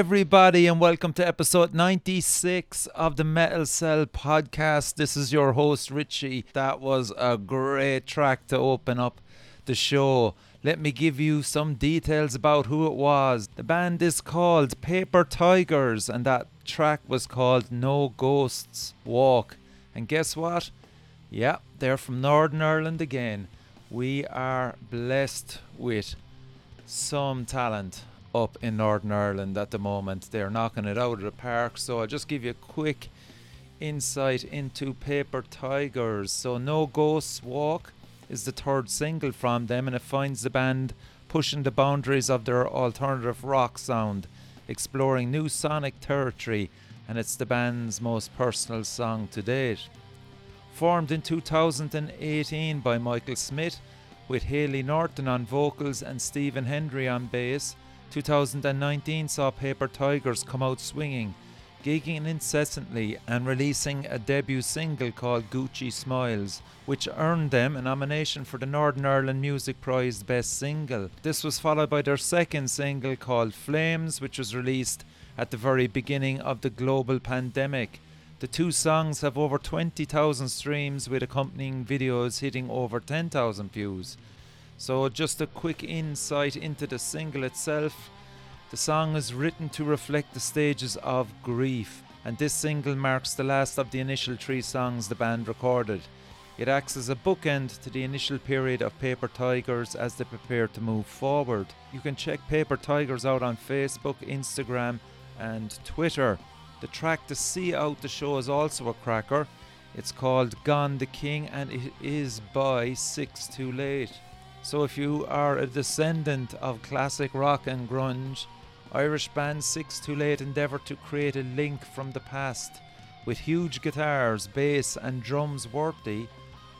Everybody, and welcome to episode 96 of the Metal Cell podcast. This is your host, Richie. That was a great track to open up the show. Let me give you some details about who it was. The band is called Paper Tigers, and that track was called No Ghosts Walk. And guess what? Yeah, they're from Northern Ireland again. We are blessed with some talent up in Northern Ireland at the moment. They're knocking it out of the park. So I'll just give you a quick insight into Paper Tigers. So No Ghosts Walk is the third single from them, and it finds the band pushing the boundaries of their alternative rock sound, exploring new sonic territory, and it's the band's most personal song to date. Formed in 2018 by Michael Smith, with Haley Norton on vocals and Stephen Hendry on bass, 2019 saw Paper Tigers come out swinging, gigging incessantly and releasing a debut single called Gucci Smiles, which earned them a nomination for the Northern Ireland Music Prize Best Single. This was followed by their second single called Flames, which was released at the very beginning of the global pandemic. The two songs have over 20,000 streams with accompanying videos hitting over 10,000 views. So, just a quick insight into the single itself. The song is written to reflect the stages of grief, and this single marks the last of the initial three songs the band recorded. It acts as a bookend to the initial period of Paper Tigers as they prepare to move forward. You can check Paper Tigers out on Facebook, Instagram, and Twitter. The track to see out the show is also a cracker. It's called Gone the King and it is by Six Too Late. So, if you are a descendant of classic rock and grunge, Irish band Six Too Late endeavoured to create a link from the past with huge guitars, bass, and drums worthy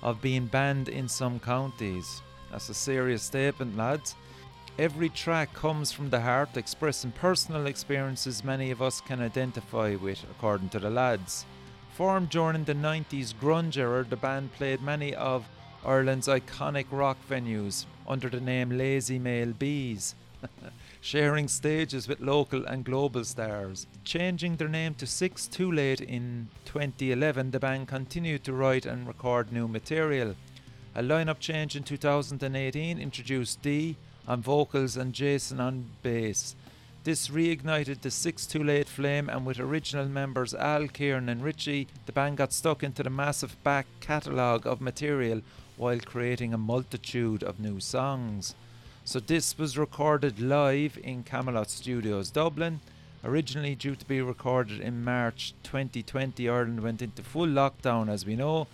of being banned in some counties. That's a serious statement, lads. Every track comes from the heart, expressing personal experiences many of us can identify with, according to the lads. Formed during the 90s grunge era, the band played many of Ireland's iconic rock venues under the name Lazy Male Bees, sharing stages with local and global stars. Changing their name to Six Too Late in 2011, the band continued to write and record new material. A lineup change in 2018 introduced Dee on vocals and Jason on bass. This reignited the Six Too Late flame, and with original members Al, Kieran, and Richie, the band got stuck into the massive back catalogue of material while creating a multitude of new songs. So, this was recorded live in Camelot Studios, Dublin. Originally due to be recorded in March 2020, Ireland went into full lockdown, as we know,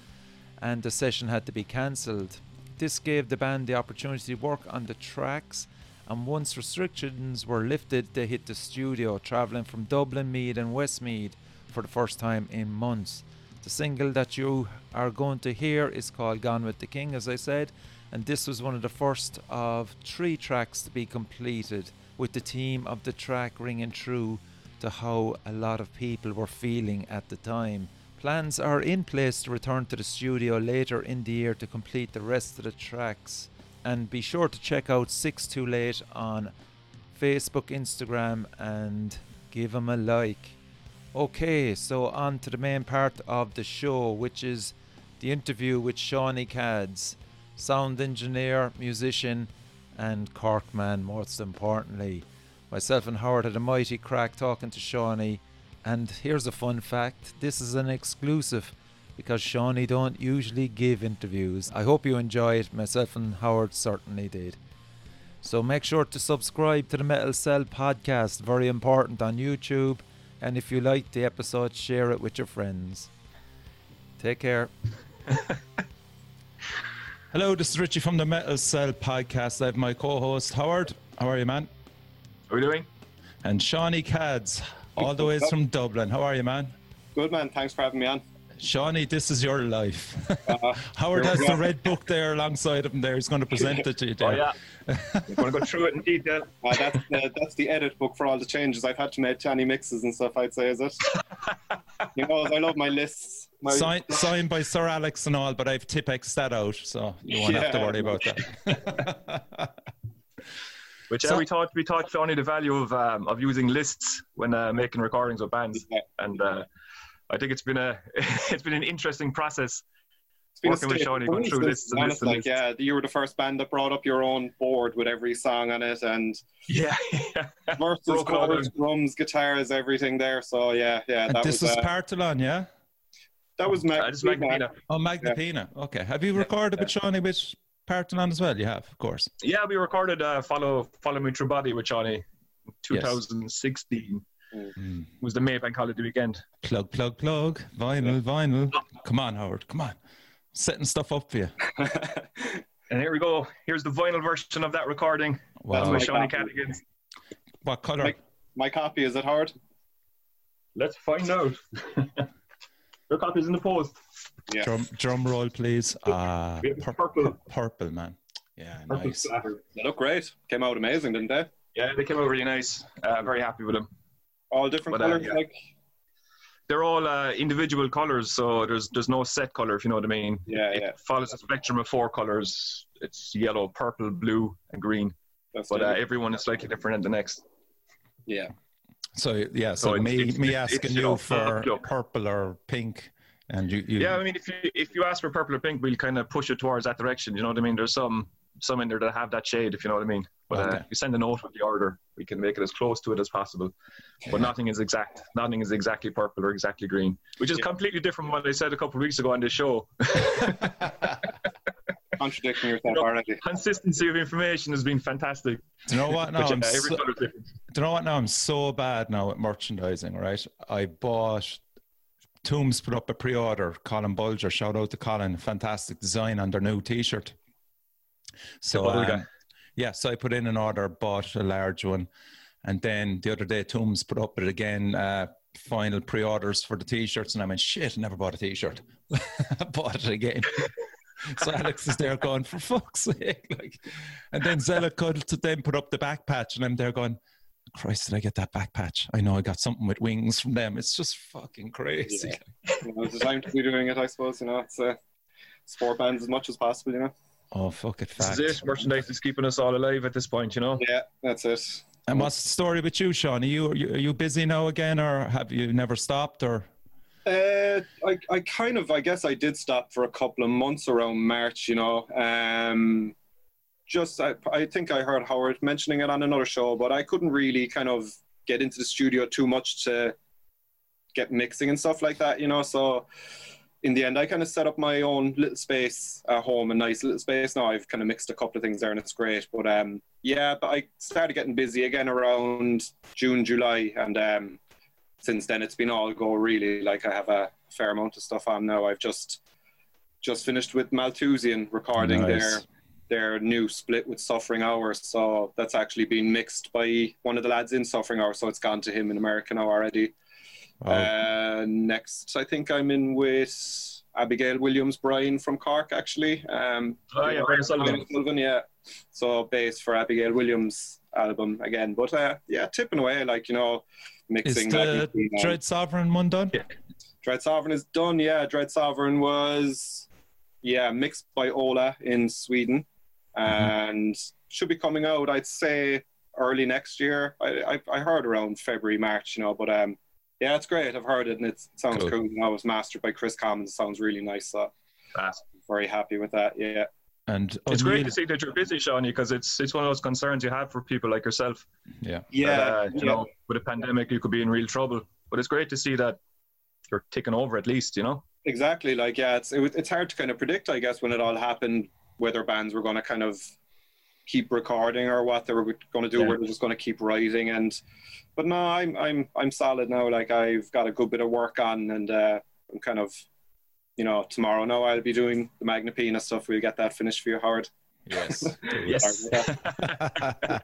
and the session had to be cancelled. This gave the band the opportunity to work on the tracks, and once restrictions were lifted, they hit the studio, travelling from Dublin, Meath, and Westmeath for the first time in months. The single that you are going to hear is called Gone with the King, as I said, and this was one of the first of three tracks to be completed, with the theme of the track ringing true to how a lot of people were feeling at the time. Plans are in place to return to the studio later in the year to complete the rest of the tracks. And be sure to check out Six Too Late on Facebook, Instagram, and give them a like. Okay, so on to the main part of the show, which is the interview with Shauny Cads, sound engineer, musician, and Corkman, most importantly. Myself and Howard had a mighty crack talking to Shauny, and here's a fun fact this is an exclusive because Shauny don't usually give interviews. I hope you enjoy it, myself and Howard certainly did. So make sure to subscribe to the Metal Cell podcast, very important on YouTube and if you liked the episode, share it with your friends. Take care. Hello, this is Richie from the Metal Cell podcast. I have my co host, Howard. How are you, man? How are you doing? And Shauny Cads, all the way from Dublin. How are you, man? Good, man. Thanks for having me on. Shauny, this is your life. Uh, Howard has the red book there alongside of him there. He's going to present it to you there. Oh, yeah. I'm going to go through it in detail. Uh, that's, the, that's the edit book for all the changes I've had to make to any mixes and stuff, I'd say, is it? you know, I love my lists. My... Sign, signed by Sir Alex and all, but I've Tipp-Ex that out, so you won't yeah. have to worry about that. Which So- uh, we taught we taught Shauny the value of um, of using lists when uh, making recordings with bands, Yeah. and uh, I think it's been a it's been an interesting process. It's been a Working with state Shauny, of going grace, through to lists be and lists like, yeah, you were the first band that brought up your own board with every song on it and Yeah, yeah. verses, Broke all chords, drums, guitars, everything there. So yeah, yeah, And that this was is uh, Partholon, yeah? that was Mag- Uh, this is Magdalena. Oh, Magna Pina. Okay. Have you recorded with Shauny with Partholon as well? You have, of course. Yeah, we recorded uh, "Follow Follow Me Through Body" with Shauny. in 2016 Mm. was the Maybank holiday weekend. Plug, plug, plug. Vinyl, vinyl. Come on, Howard. Come on. Setting stuff up for you. And here we go. Here's the vinyl version of that recording Wow. with my Shauny copy. What color? Like- My copy is it hard? Let's find out. Your copy's in the post. Yeah. Drum, drum roll, please. Ah, pur- purple. purple, man. Yeah, Purple nice. splatter. They look great. Came out amazing, didn't they? Yeah, they came out really nice. Uh, very happy with them. All different But, uh, colors. yeah. Like They're all uh, individual colors, so there's there's no set color, if you know what I mean. yeah, It yeah. follows a spectrum of four colors. It's yellow, purple, blue, and green. That's But uh, everyone is slightly different than the next. yeah. So yeah, so, So it's- me it's- me it's- asking it's, you you know, for look. purple or pink, and you, you Yeah, I mean, if you if you ask for purple or pink, we'll kind of push it towards that direction. You know what I mean? There's some some in there that have that shade, if you know what I mean. But uh, Okay. if you send a note with the order, we can make it as close to it as possible. But nothing is exact. Nothing is exactly purple or exactly green, which is Yeah. completely different from what I said a couple of weeks ago on this show. Contradicting yourself No. already. Consistency of information has been fantastic. Do you know what? Now But yeah, I'm so, do you know what? Now I'm so bad now at merchandising. Right, I bought. Tombs put up a pre-order. Colin Bulger, shout out to Colin, fantastic design on their new T-shirt. So The um, yeah, so I put in an order, bought a large one, and then the other day Tombs put up it again. Uh, final pre-orders for the T-shirts, and I went shit. I never bought a T-shirt. I bought it again. so Alex is there going for fuck's sake, like, and then Zella could to then put up the back patch, and I'm there going. Christ, did I get that back patch? I know I got something with wings from them. It's just fucking crazy. Yeah. You know, it's the time to be doing it, I suppose. You know, it's uh, sport bands as much as possible. You know. Oh, fuck it, This is it. Merchandise is keeping us all alive at this point, you know. Yeah, that's it. And what's the story with you, Sean? Are you, are you are you busy now again, or have you never stopped? Or Uh, I, I kind of, I guess I did stop for a couple of months around March, you know. Um, just, I, I think I heard Howard mentioning it on another show, but I couldn't really kind of get into the studio too much to get mixing and stuff like that, you know. So in the end, I kind of set up my own little space at home, a nice little space. Now I've kind of mixed a couple of things there and it's great. But um, yeah, but I started getting busy again around June, July, and um, since then it's been all go really. Like I have a fair amount of stuff on now. I've just just finished with Malthusian recording Nice. their their new split with Suffering Hours. So that's actually been mixed by one of the lads in Suffering Hours. So it's gone to him in America now already. Wow. Uh, next, I think I'm in with Abigail Williams Bryan from Cork, actually. Um, Oh, yeah, Brian Sullivan. Sullivan, yeah. So bass for Abigail Williams album again. But uh, yeah, tipping away, like, you know, mixing. is mixing. the Magazine and- Dread Sovereign one done? Yeah. Dread Sovereign is done, yeah. Dread Sovereign was, yeah, mixed by Ola in Sweden and should be coming out, I'd say, early next year. I, I, I heard around February, March, you know, but um, yeah, it's great. I've heard it and it sounds Cool. cool. You know, it was mastered by Chris Commons. It sounds really nice. So Class. very happy with that, yeah. And It's great to see that you're busy, Shauny, because it's it's one of those concerns you have for people like yourself. Yeah. Yeah, that, uh, you yeah. know, with a pandemic, you could be in real trouble. But it's great to see that you're ticking over at least, you know. Exactly. Like, yeah, it's it, was- it's hard to kind of predict, I guess, when it all happened, whether bands were going to kind of keep recording or what they were going to do, Yeah. where they're just going to keep writing. And but no, I'm I'm I'm solid now. Like, I've got a good bit of work on, and uh, I'm kind of, you know, tomorrow now I'll be doing the Magna Pina stuff. We'll get that finished for you, Howard. Yes. Yes. I'm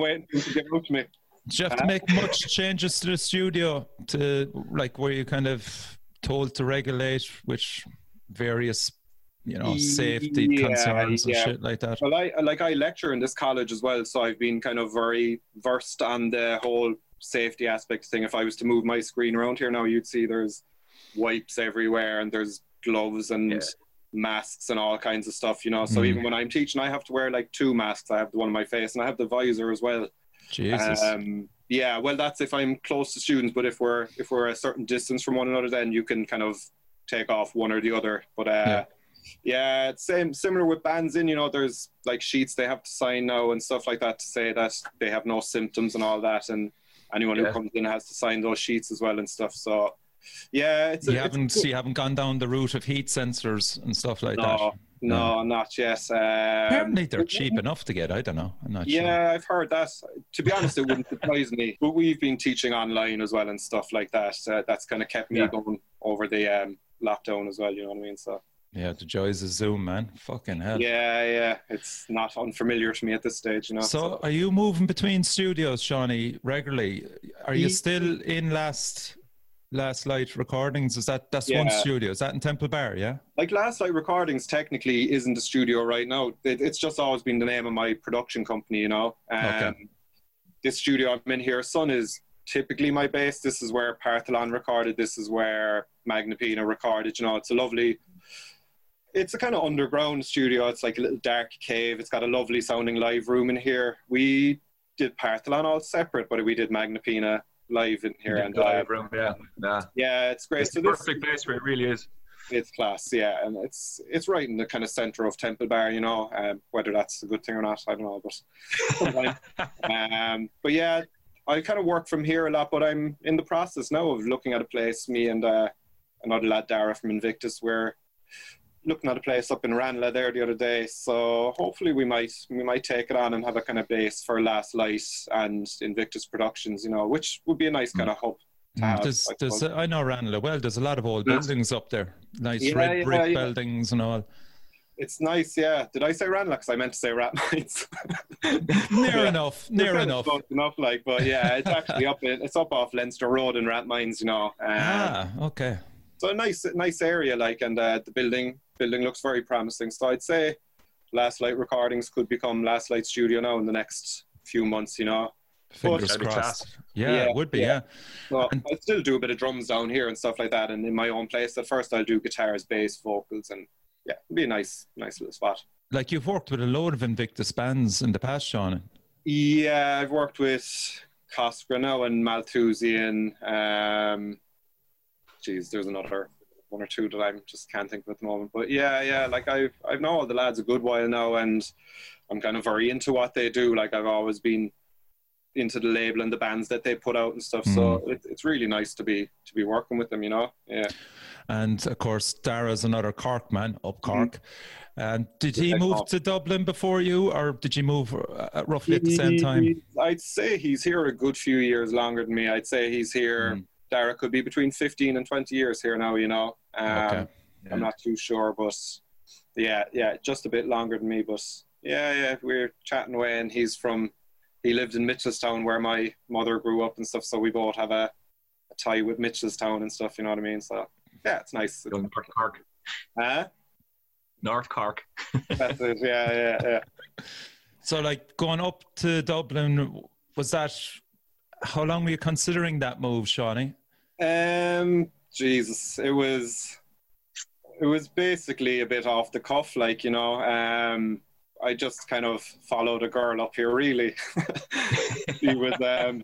waiting you to get out to me. Did you have to make much changes to the studio to like were you kind of told to regulate which various you know safety Yeah, concerns and yeah. shit like that? Well, I like I lecture in this college as well, so I've been kind of very versed on the whole safety aspect thing. If I was to move my screen around here now, you'd see there's wipes everywhere and there's gloves and Yeah. masks and all kinds of stuff, you know. So Mm. even when I'm teaching, I have to wear like two masks. I have the one on my face and I have the visor as well. Jesus. Um, yeah, well, that's if I'm close to students, but if we're if we're a certain distance from one another, then you can kind of take off one or the other. But uh, Yeah. Yeah. it's same similar with bands in. You know, there's like sheets they have to sign now and stuff like that to say that they have no symptoms and all that, and anyone Yeah. who comes in has to sign those sheets as well and stuff. So yeah, it's you it's haven't good. you haven't gone down the route of heat sensors and stuff like that. no, no, not yet. Um, Apparently they're cheap enough to get. I don't know. I'm not sure. Yeah, I've heard that. To be honest, it wouldn't surprise me. But we've been teaching online as well and stuff like that. Uh, that's kind of kept me Yeah. going over the um, lockdown as well. You know what I mean? So Yeah, the joys of Zoom, man. Fucking hell. yeah, yeah, it's not unfamiliar to me at this stage. You know. So, are you moving between studios, Shauny, regularly? Are you still in last last light recordings? Is that that's one studio? Is that in Temple Bar? Yeah. like Last Light Recordings technically isn't a studio right now. It, it's just always been the name of my production company. You know. Um, Okay. This studio I'm in here, Sun is typically my base. This is where Partholon recorded. This is where Magna Pina recorded. You know, it's a lovely. It's a kind of underground studio. It's like a little dark cave. It's got a lovely sounding live room in here. We did Partholon all separate, but we did Magna Pina live in here. And live room, yeah, nah. yeah, it's great. It's So the perfect place where it really is. it's class, yeah, and it's it's right in the kind of center of Temple Bar, you know. Um, whether that's a good thing or not, I don't know, but um, but yeah, I kind of work from here a lot, but I'm in the process now of looking at a place. Me and uh, another lad, Dara from Invictus, we're looking at a place up in Ranelagh there the other day. So hopefully we might we might take it on and have a kind of base for Last Light and Invictus Productions, you know, which would be a nice kind of hub. to have, There's, I there's. I know Ranelagh well. There's a lot of old buildings up there, nice Yeah, red yeah, brick yeah. buildings and all. It's nice, yeah. Did I say Ranelagh? Because I meant to say Rathmines. Near enough, near enough. Enough, like, but yeah, it's actually up. In, it's up off Leinster Road in Rathmines, you know. Um, Ah, okay. So a nice, nice area, like, and uh, the building, building looks very promising. So I'd say Last Light Recordings could become Last Light Studio now in the next few months, you know. Fingers That'd crossed. Yeah, Yeah, it would be. Yeah. yeah. So And- I still do a bit of drums down here and stuff like that, and in my own place. At first, I'll do guitars, bass, vocals, and yeah, it'd be a nice, nice little spot. Like you've worked with a load of Invictus bands in the past, Sean. Yeah, I've worked with Coscradh now and Malthusian. Um, geez, there's another one or two that I just can't think of at the moment. But yeah, yeah, like I've I've known all the lads a good while now, and I'm kind of very into what they do. Like I've always been into the label and the bands that they put out and stuff. So it, it's really nice to be to be working with them. You know, yeah. And of course, Dara's another Cork man, up Mm-hmm. Cork. And did he move to Dublin before you, or did you move uh, roughly at the same time? I'd say he's here a good few years longer than me. I'd say he's here. Mm. Dara could be between 15 and 20 years here now, you know. Um, Okay. I'm not too sure, but yeah, yeah, just a bit longer than me. But yeah, yeah, we're chatting away, and he's from, he lived in Mitchelstown where my mother grew up and stuff. So we both have a, a tie with Mitchelstown and stuff, you know what I mean? So yeah, it's nice. North Cork. Huh? North Cork. That's it. Yeah, yeah, yeah. So, like going up to Dublin, was that how long were you considering that move, Shauny? Um, Jesus, it was, it was basically a bit off the cuff, like you know. Um, I just kind of followed a girl up here. Really, she was, um,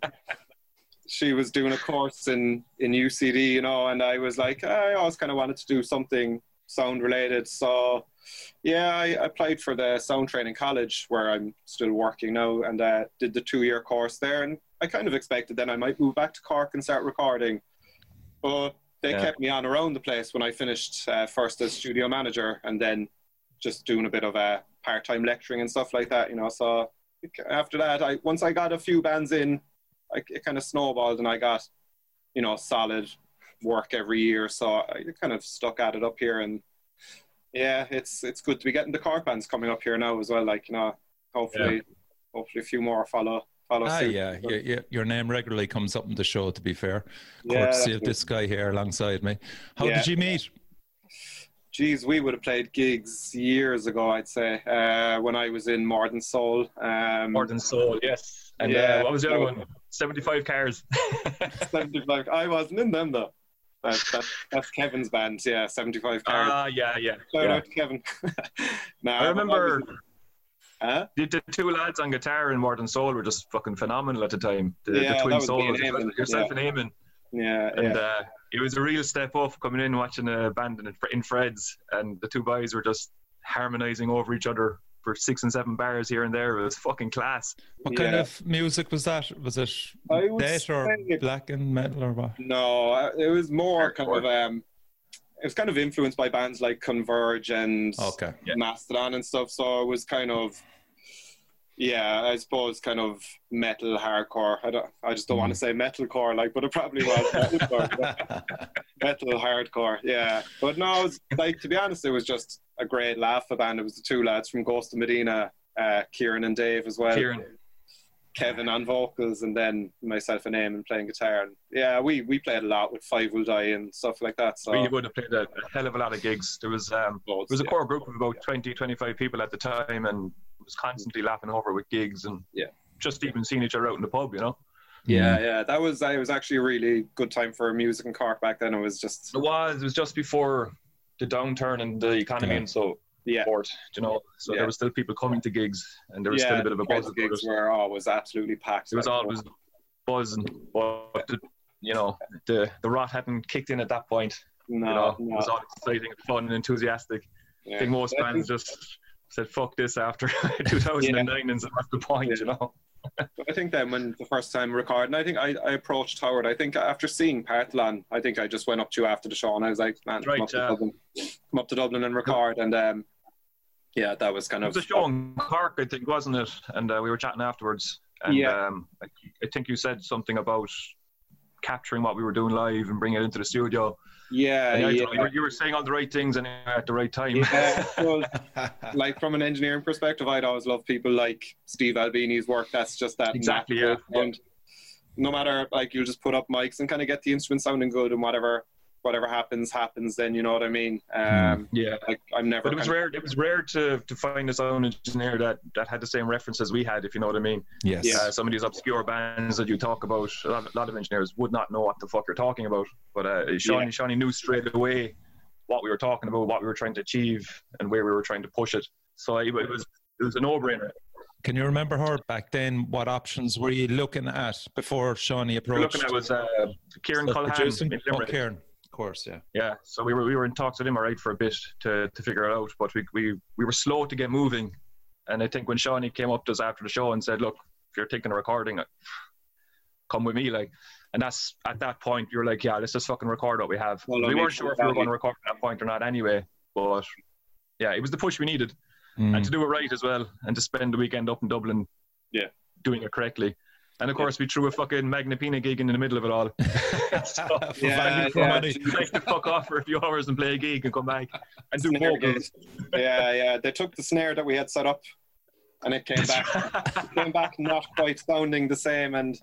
she was doing a course in in UCD, you know, and I was like, I always kind of wanted to do something sound related, so. Yeah, I applied for the sound training college where I'm still working now and uh, did the two year course there. And I kind of expected then I might move back to Cork and start recording. But they Yeah. kept me on around the place when I finished uh, first as studio manager and then just doing a bit of uh, part time lecturing and stuff like that, you know. So after that, I once I got a few bands in, I, it kind of snowballed and I got, you know, solid work every year. So I kind of stuck at it up here and yeah, it's it's good to be getting the car bands coming up here now as well. Like you know, hopefully, hopefully a few more follow follow Ah, suit. yeah, yeah, yeah. Your name regularly comes up in the show. To be fair, Yeah, courtesy that's of this guy here alongside me. How Yeah. did you meet? Geez, we would have played gigs years ago, I'd say, uh, when I was in More Than Soul. Um, More than soul, yes. And Yeah. uh, what was the other one? 75 cars. 75. I wasn't in them though. That's, that's, that's Kevin's band, yeah, 75 Cards. Ah, yeah, yeah. Shout yeah. out to Kevin. no, I remember Huh? the, the two lads on guitar in More Than Soul were just fucking phenomenal at the time. The, Yeah, the twin was me and solos, Eamon, yourself yeah. and Eamon. Yeah, And yeah. uh, it was a real step up coming in watching a band in, in Fred's, and the two boys were just harmonizing over each other for six and seven bars here and there. It was fucking class. What kind of music was that? Was it I death or say- black and metal or what? No, uh, it was more kind of um, it was kind of influenced by bands like Converge and Okay. Yeah. Mastodon and stuff. So it was kind of, yeah, I suppose kind of metal hardcore. I don't, I just don't want to say metalcore like, but it probably was metalcore, metal hardcore. Yeah, but no, it was like to be honest, it was just a great laugh a band. It was the two lads from Ghost of Medina, uh, Kieran and Dave as well. Kieran. Kevin on vocals and then myself and Eamon playing guitar. And yeah, we, we played a lot with Five Will Die and stuff like that. So We would have played a, a hell of a lot of gigs. There was um, loads, it was a yeah. core group of about 20, 25 people at the time, and was constantly laughing over with gigs and Yeah. just even seeing each other out in the pub, you know. Yeah, yeah, that was it was actually a really good time for music in Cork back then. It was just It was. It was just before the downturn in the economy Yeah. and so yeah, forth, you know. So Yeah. there was still people coming to gigs, and there was yeah. still a bit of a buzz. the about it. gigs were always absolutely packed. It was always buzzing, but the, you know the the rot hadn't kicked in at that point. no, you know, no. it was all exciting, fun, and enthusiastic. yeah. I think most bands just said "fuck this" after 2009, and so that's the point, you know. I think then when the first time recording, I think I, I approached Howard. I think after seeing Partholon, I think I just went up to you after the show and I was like, man, Right, come, up to. Dublin, come up to Dublin and record. And um, yeah, that was kind It of was a show in Cork, I think, wasn't it? And uh, we were chatting afterwards, and Yeah. um, I, I think you said something about capturing what we were doing live and bringing it into the studio. Yeah, yeah. you, were, you were saying all the right things and at the right time. Yeah, well, like from an engineering perspective, I'd always love people like Steve Albini's work. That's just that Exactly, yeah. sound. No matter like you just put up mics and kind of get the instrument sounding good, and whatever whatever happens happens. Then you know what I mean. Um, yeah. like I'm never. But it was kind of- rare. It was rare to, to find a sound engineer that, that had the same references we had, if you know what I mean. yes. Yeah. Uh, some of these obscure bands that you talk about, a lot, a lot of engineers would not know what the fuck you're talking about. But uh, Shauny, Yeah. Shauny knew straight away what we were talking about, what we were trying to achieve, and where we were trying to push it. So it, it was it was a no-brainer. Can you remember her back then? What options were you looking at before Shauny approached? looking at was uh, Kieran Culhan producing? in Oh, Kieran. Of course, yeah. Yeah, so we were we were in talks with him alright for a bit to, to figure it out, but we, we we were slow to get moving. And I think when Shauny came up to us after the show and said, "Look, if you're taking a recording, come with me," like, and that's at that point you're like, "Yeah, let's just fucking record what we have." Well, we weren't sure if we were going to record at that point or not, anyway. But yeah, it was the push we needed, Mm. and to do it right as well, and to spend the weekend up in Dublin, Yeah. doing it correctly. And of course, we threw a fucking Magna Pina gig in the middle of it all. So, Yeah, for yeah. money. like to fuck off for a few hours and play a gig and come back and do Snare vocals. yeah, yeah. They took the snare that we had set up, and it came back. it came back not quite sounding the same, and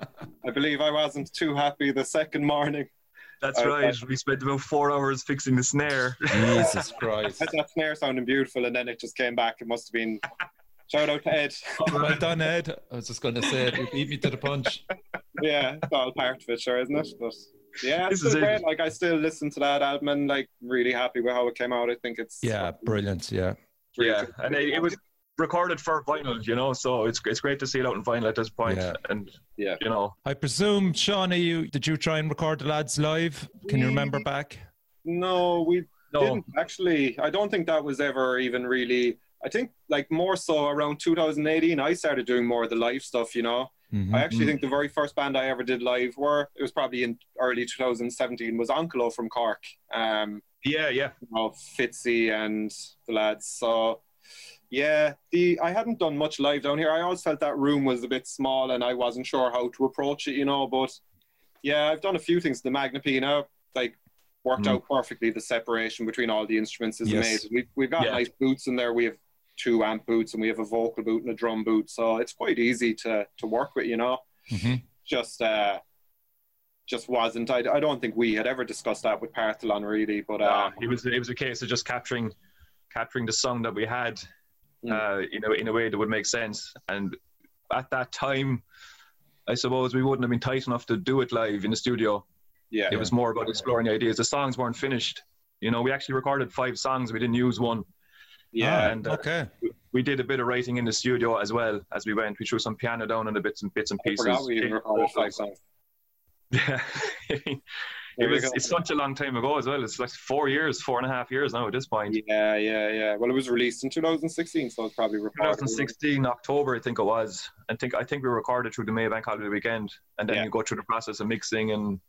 I believe I wasn't too happy the second morning. That's I- right. We spent about four hours fixing the snare. Jesus Christ. I had that snare sounding beautiful, and then it just came back. It must have been. Shout out to Ed. Oh, well done, Ed. I was just going to say it. You beat me to the punch. yeah, it's all part of it, sure, isn't it? But yeah, it's This is still great. Like I still listen to that album, and like really happy with how it came out. I think it's Yeah, brilliant. Yeah. really yeah, good. and it, it was recorded for vinyl, you know. So it's it's great to see it out in vinyl at this point. Yeah. And Yeah. you know, I presume, Shauny, you did you try and record the lads live? Can you remember back? No, we no, didn't actually. I don't think that was ever even really. I think like more so around 2018, I started doing more of the live stuff. You know, Mhm. I actually think the very first band I ever did live were it was probably in early 2017 was Onkelo from Cork. Um, yeah, yeah, you know, Fitzy and the lads. So yeah, the I hadn't done much live down here. I always felt that room was a bit small and I wasn't sure how to approach it, you know. But yeah, I've done a few things. The Magna Pina, like worked Mm. out perfectly. The separation between all the instruments is Yes. amazing. We've we've got Yeah. nice boots in there. We have two amp boots and we have a vocal boot and a drum boot. So it's quite easy to to work with, you know. Mhm. Just uh just wasn't I, I don't think we had ever discussed that with Partholon really, but uh, it was it was a case of just capturing capturing the song that we had, Mm. uh, you know, in a way that would make sense. And at that time, I suppose we wouldn't have been tight enough to do it live in the studio. Yeah. It was more about exploring the ideas. The songs weren't finished. You know, we actually recorded five songs. We didn't use one. Yeah. Ah, and, uh, okay. We did a bit of writing in the studio as well as we went. We threw some piano down and the bits and bits and pieces. forgot we even recorded five songs. Yeah. it was it's such a long time ago as well. It's like four years, four and a half years now at this point. Yeah, yeah, yeah. Well, it was released in 2016, so it's probably recorded. 2016 October, I think it was. I think I think we recorded through the Maybank holiday weekend, and then Yeah. you go through the process of mixing, and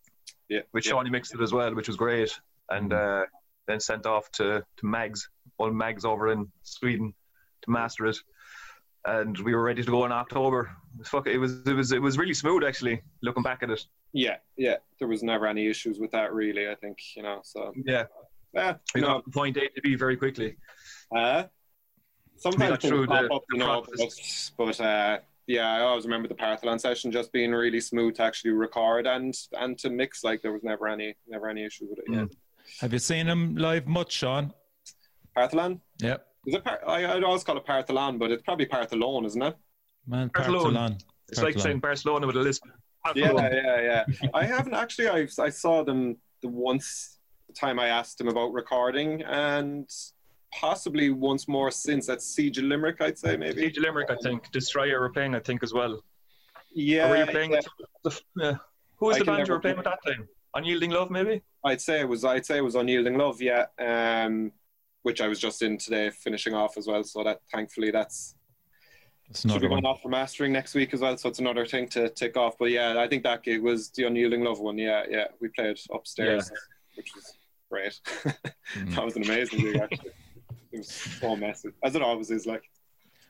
Yeah, with yeah. Shauny mixed it as well, which was great, and Mm-hmm. uh, then sent off to to Mags, old Mags over in Sweden, to master it, and we were ready to go in October. It was, fuck, it was it was it was really smooth actually. Looking back at it, Yeah, yeah. There was never any issues with that, really. I think you know. So yeah, yeah, we you know, got from point A to B very quickly. uh, sometimes through pop the- up, you know, but, but uh, yeah, I always remember the Partholon session just being really smooth to actually record and and to mix. Like there was never any never any issues with it. Yeah, Mm. Have you seen him live much, Sean? Partholon. Yep. Is it? Par- I I'd always call it Partholon, but it's probably Partholon, isn't it? Man, Barcelona. Partholon. It's like saying Barcelona with a lisp. Yeah, yeah, yeah. I haven't actually. I I saw them the once the time I asked them about recording, and possibly once more since at Siege of Limerick. I'd say maybe. Siege of Limerick, I think. Destroyer were playing, I think, as well. Yeah, or were you playing yeah. the, yeah. Who was I the band you were playing with that time? Unyielding Love, maybe? I'd say it was. I'd say it was Unyielding Love. Yeah, um, which I was just in today, finishing off as well. So that thankfully that's That's should be going one. off for mastering next week as well. So it's another thing to tick off. But yeah, I think that gig was the Unyielding Love one. Yeah, yeah. We played upstairs, which was great. Mm. that was an amazing gig actually. It was so messy, as it always is. Like,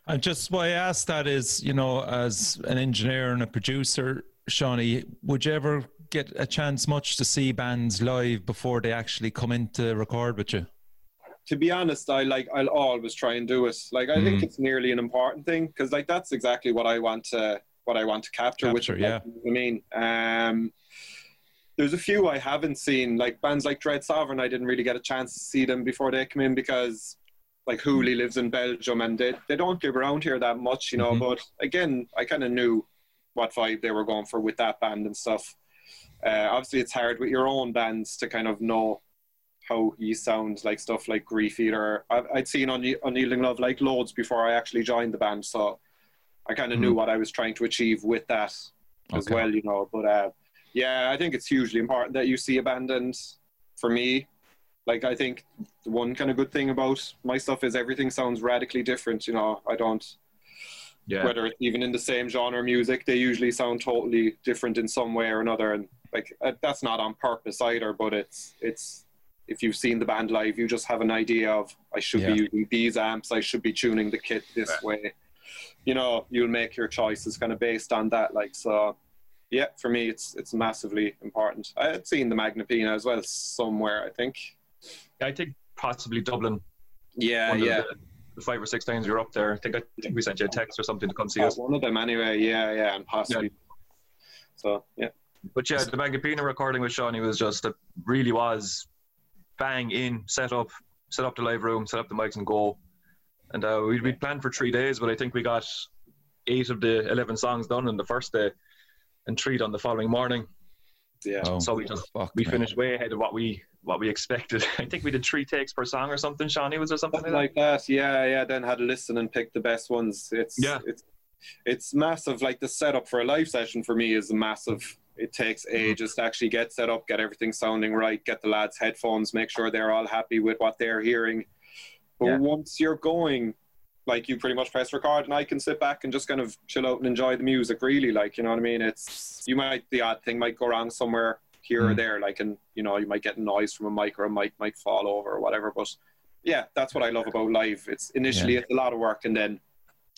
And just why I asked that is, you know, as an engineer and a producer, Shauny, would you ever get a chance much to see bands live before they actually come in to record with you? to be honest, I like I'll always try and do it. Like I think Mhm. it's nearly an important thing because like that's exactly what I want to what I want to capture. which Capture, is, like, I mean, um, there's a few I haven't seen, like bands like Dread Sovereign. I didn't really get a chance to see them before they come in because like Hooley lives in Belgium and they they don't give around here that much, you know. Mhm. But again, I kind of knew what vibe they were going for with that band and stuff. Uh, obviously, it's hard with your own bands to kind of know how you sound like stuff like Grief Eater. I've, I'd seen Une- Unyielding Love like loads before I actually joined the band, so I kind of knew what I was trying to achieve with that as. Okay. well, you know. But uh, yeah, I think it's hugely important that you see a band, and for me, like I think the one kind of good thing about my stuff is everything sounds radically different. You know, I don't Yeah. whether it's even in the same genre music, they usually sound totally different in some way or another, and like uh, that's not on purpose either. But it's it's if you've seen the band live, you just have an idea of I should Yeah. be using these amps, I should be tuning the kit this way. You know, you'll make your choices kind of based on that. Like so, yeah, for me, it's it's massively important. I had seen the Magnapina as well somewhere, I think. I think possibly Dublin. Yeah, yeah. The five or six times you're up there. I think I think we sent you a text or something to come see us. one of them anyway. Yeah, yeah, and possibly. So yeah. But yeah, the Magnapina recording with Shauny was just it really was bang in, set up, set up the live room, set up the mics and go. And uh, we we planned for three days, but I think we got eight of the eleven songs done on the first day, and three on the following morning. Yeah. Oh, So we just fuck, we man. finished way ahead of what we what we expected. I think we did three takes per song or something. Shauny was there something Something like like that. Yeah, yeah. Then had a listen and pick the best ones. It's Yeah. it's it's massive. Like the setup for a live session for me is massive. It takes Mm-hmm. ages to actually get set up, get everything sounding right, get the lads headphones, make sure they're all happy with what they're hearing. But Yeah. once you're going, like you pretty much press record and I can sit back and just kind of chill out and enjoy the music really. Like, you know what I mean? It's you might the odd thing might go wrong somewhere here or Mm. there, like and you know, you might get noise from a mic or a mic might fall over or whatever. But yeah, that's what I love about live. It's initially Yeah. it's a lot of work, and then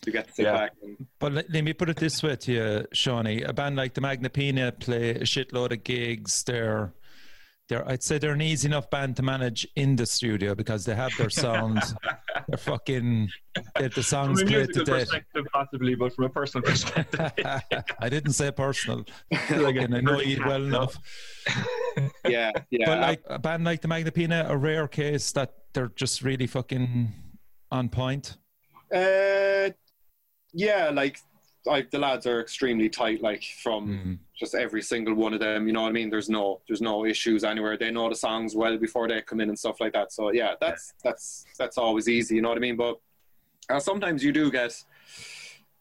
you get to sit Yeah. back. And, But let, let me put it this way to you, Shauny. A band like the Magnapina play a shitload of gigs. They're, they're, I'd say they're an easy enough band to manage in the studio because they have their sound. they're fucking, they have the songs From a played to musical death. perspective, possibly, but from a personal perspective, I didn't say personal, like and I know you well enough. yeah, yeah. But like a band like the Magnapina, a rare case that they're just really fucking on point. uh, yeah, like like the lads are extremely tight. Like from Mm. just every single one of them. You know what I mean? There's no there's no issues anywhere. They know the songs well before they come in and stuff like that. So yeah, that's that's that's always easy. You know what I mean? But uh, sometimes you do get.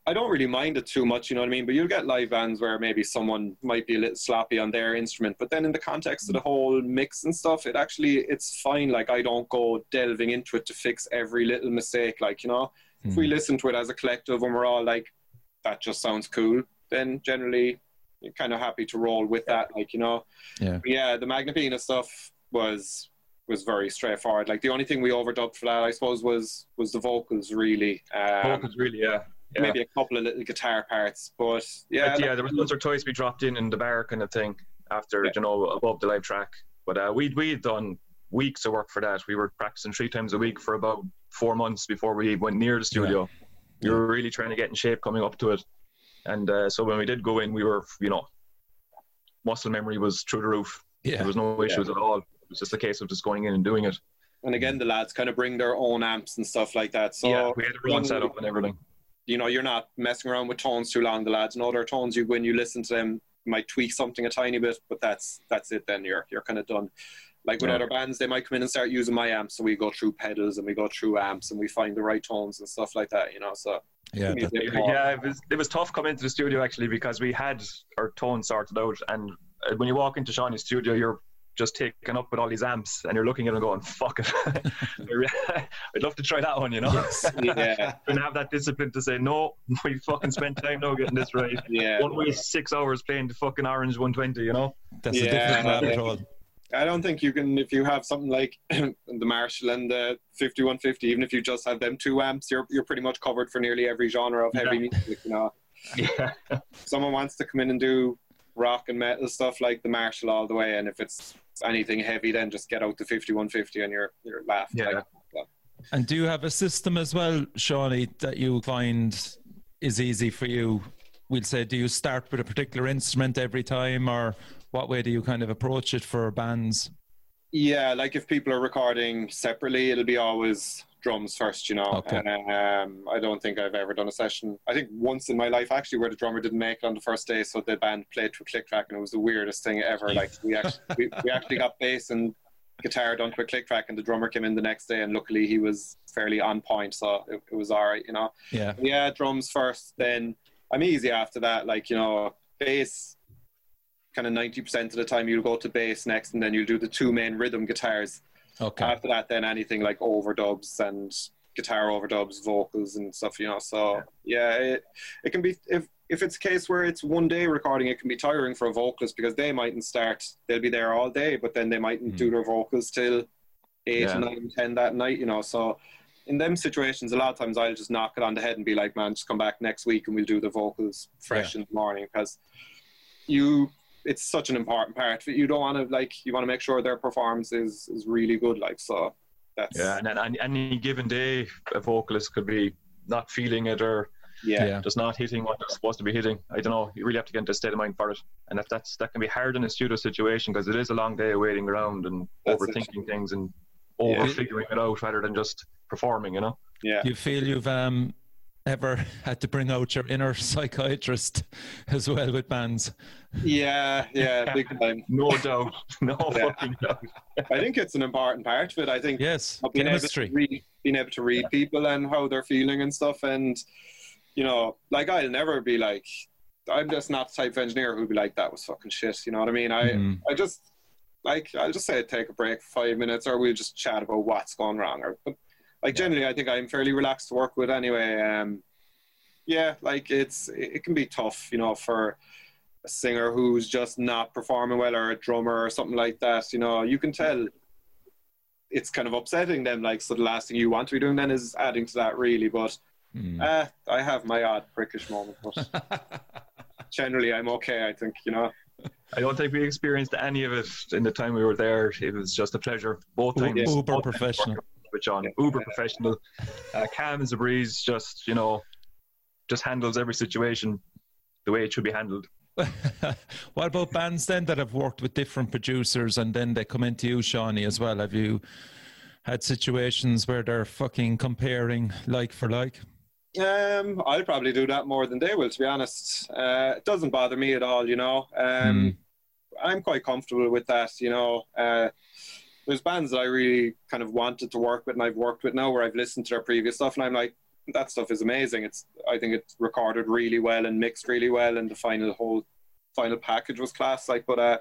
I don't really mind it too much, you know what I mean. But you'll get live bands where maybe someone might be a little sloppy on their instrument, but then in the context of the whole mix and stuff, it actually it's fine. Like I don't go delving into it to fix every little mistake. Like you know, if we Mm. listen to it as a collective and we're all like, that just sounds cool, then generally you're kind of happy to roll with that. Like, you know, Yeah. But yeah, the Magnapina stuff was was very straightforward. Like the only thing we overdubbed for that, I suppose, was was the vocals really. Um, Vocals, really, yeah. yeah. Maybe a couple of little guitar parts, but yeah, But yeah, there was once or twice we dropped in in the bar kind of thing after Yeah. you know above the live track. But uh, we'd we'd done weeks of work for that. We were practicing three times a week for about four months before we went near the studio. We were really trying to get in shape coming up to it, and uh, so when we did go in, we were you know muscle memory was through the roof. Yeah. There was no issues at all. It was just a case of just going in and doing it. and again, the lads kind of bring their own amps and stuff like that. So yeah, we had our own setup and everything. you know, you're not messing around with tones too long. The lads know their tones. You when you listen to them, you might tweak something a tiny bit, but that's that's it. Then you're you're kind of done. Like with Yeah. other bands, they might come in and start using my amps, so we go through pedals and we go through amps and we find the right tones and stuff like that. You know, so Yeah. that- Yeah, it was it was tough coming into the studio actually because we had our tone sorted out, and uh, when you walk into Shauny's studio, you're just taken up with all these amps, and you're looking at them going, "Fuck it, I'd love to try that one," you know. yeah, and have that discipline to say, "No, we fucking spent time now getting this right." yeah. One waste six hours playing the fucking Orange 120, you know. That's a Yeah, different rabbit hole. I don't think you can if you have something like the Marshall and the 5150. Even if you just have them two amps, you're you're pretty much covered for nearly every genre of heavy Yeah. music. You know. Yeah, someone wants to come in and do rock and metal stuff like the Marshall all the way, and if it's anything heavy, then just get out the 5150 and you're you're laughing. Yeah. Like, And do you have a system as well, Shauny, that you find is easy for you? We'll say, do you start with a particular instrument every time, or what way do you kind of approach it for bands? yeah, like if people are recording separately, it'll be always drums first, you know. Okay. And, um, I don't think I've ever done a session. I think once in my life actually where the drummer didn't make it on the first day, so the band played to a click track, and it was the weirdest thing ever. Like we actually we, we actually got bass and guitar done to a click track, and the drummer came in the next day, and luckily he was fairly on point, so it, it was all right, you know. Yeah. yeah, drums first. Then I'm easy after that. Like you know, bass. Kind of ninety percent of the time you'll go to bass next, and then you'll do the two main rhythm guitars. Okay. After that, then anything like overdubs and guitar overdubs, vocals and stuff. You know, so yeah, it, it can be if if it's a case where it's one day recording, it can be tiring for a vocalist because they mightn't start. They'll be there all day, but then they mightn't Mm. do their vocals till eight, Yeah. nine, ten that night. You know, so in them situations, a lot of times I'll just knock it on the head and be like, man, just come back next week and we'll do the vocals fresh in the morning because you. It's such an important part. You don't want to like. You want to make sure their performance is is really good. Like so, that's yeah. And then any, any given day, a vocalist could be not feeling it or yeah. Yeah. just not hitting what they're supposed to be hitting. I don't know. You really have to get into a state of mind for it, and that that's that can be hard in a studio situation because it is a long day of waiting around and That's it. overthinking things and Yeah. over figuring it out rather than just performing. You know. yeah. Do you feel you've um, ever had to bring out your inner psychiatrist as well with bands? Yeah, yeah, big time. No doubt. No Yeah. fucking doubt. I think it's an important part of it. I think Yes. being able, to Chemistry. read, being able to read people and how they're feeling and stuff, and you know, like I'll never be like, I'm just not the type of engineer who'd be like, that was fucking shit. You know what I mean? I, Mhm. I just like, I'll just say take a break for five minutes, or we'll just chat about what's gone wrong. Or, but like generally, I think I'm fairly relaxed to work with anyway. Um, yeah, like it's it it can be tough, you know, for a singer who's just not performing well or a drummer or something like that. You know, you can tell it's kind of upsetting them. Like, so the last thing you want to be doing then is adding to that, really. But Mm. uh, I have my odd prickish moment, but generally I'm okay. I think you know. I don't think we experienced any of it in the time we were there. It was just a pleasure. Both times. Uber both professional. working With John, uber professional, uh, calm as a breeze. Just you know, just handles every situation the way it should be handled. what about bands then that have worked with different producers and then they come into you, Shauny, as well? Have you had situations where they're fucking comparing like for like? Um, I'll probably do that more than they will, to be honest. Uh, it doesn't bother me at all, you know. Um, Mm. I'm quite comfortable with that, you know. Uh, there's bands that I really kind of wanted to work with, and I've worked with now, where I've listened to their previous stuff, and I'm like, that stuff is amazing. It's, I think it's recorded really well and mixed really well, and the final whole final package was class. Like, but uh,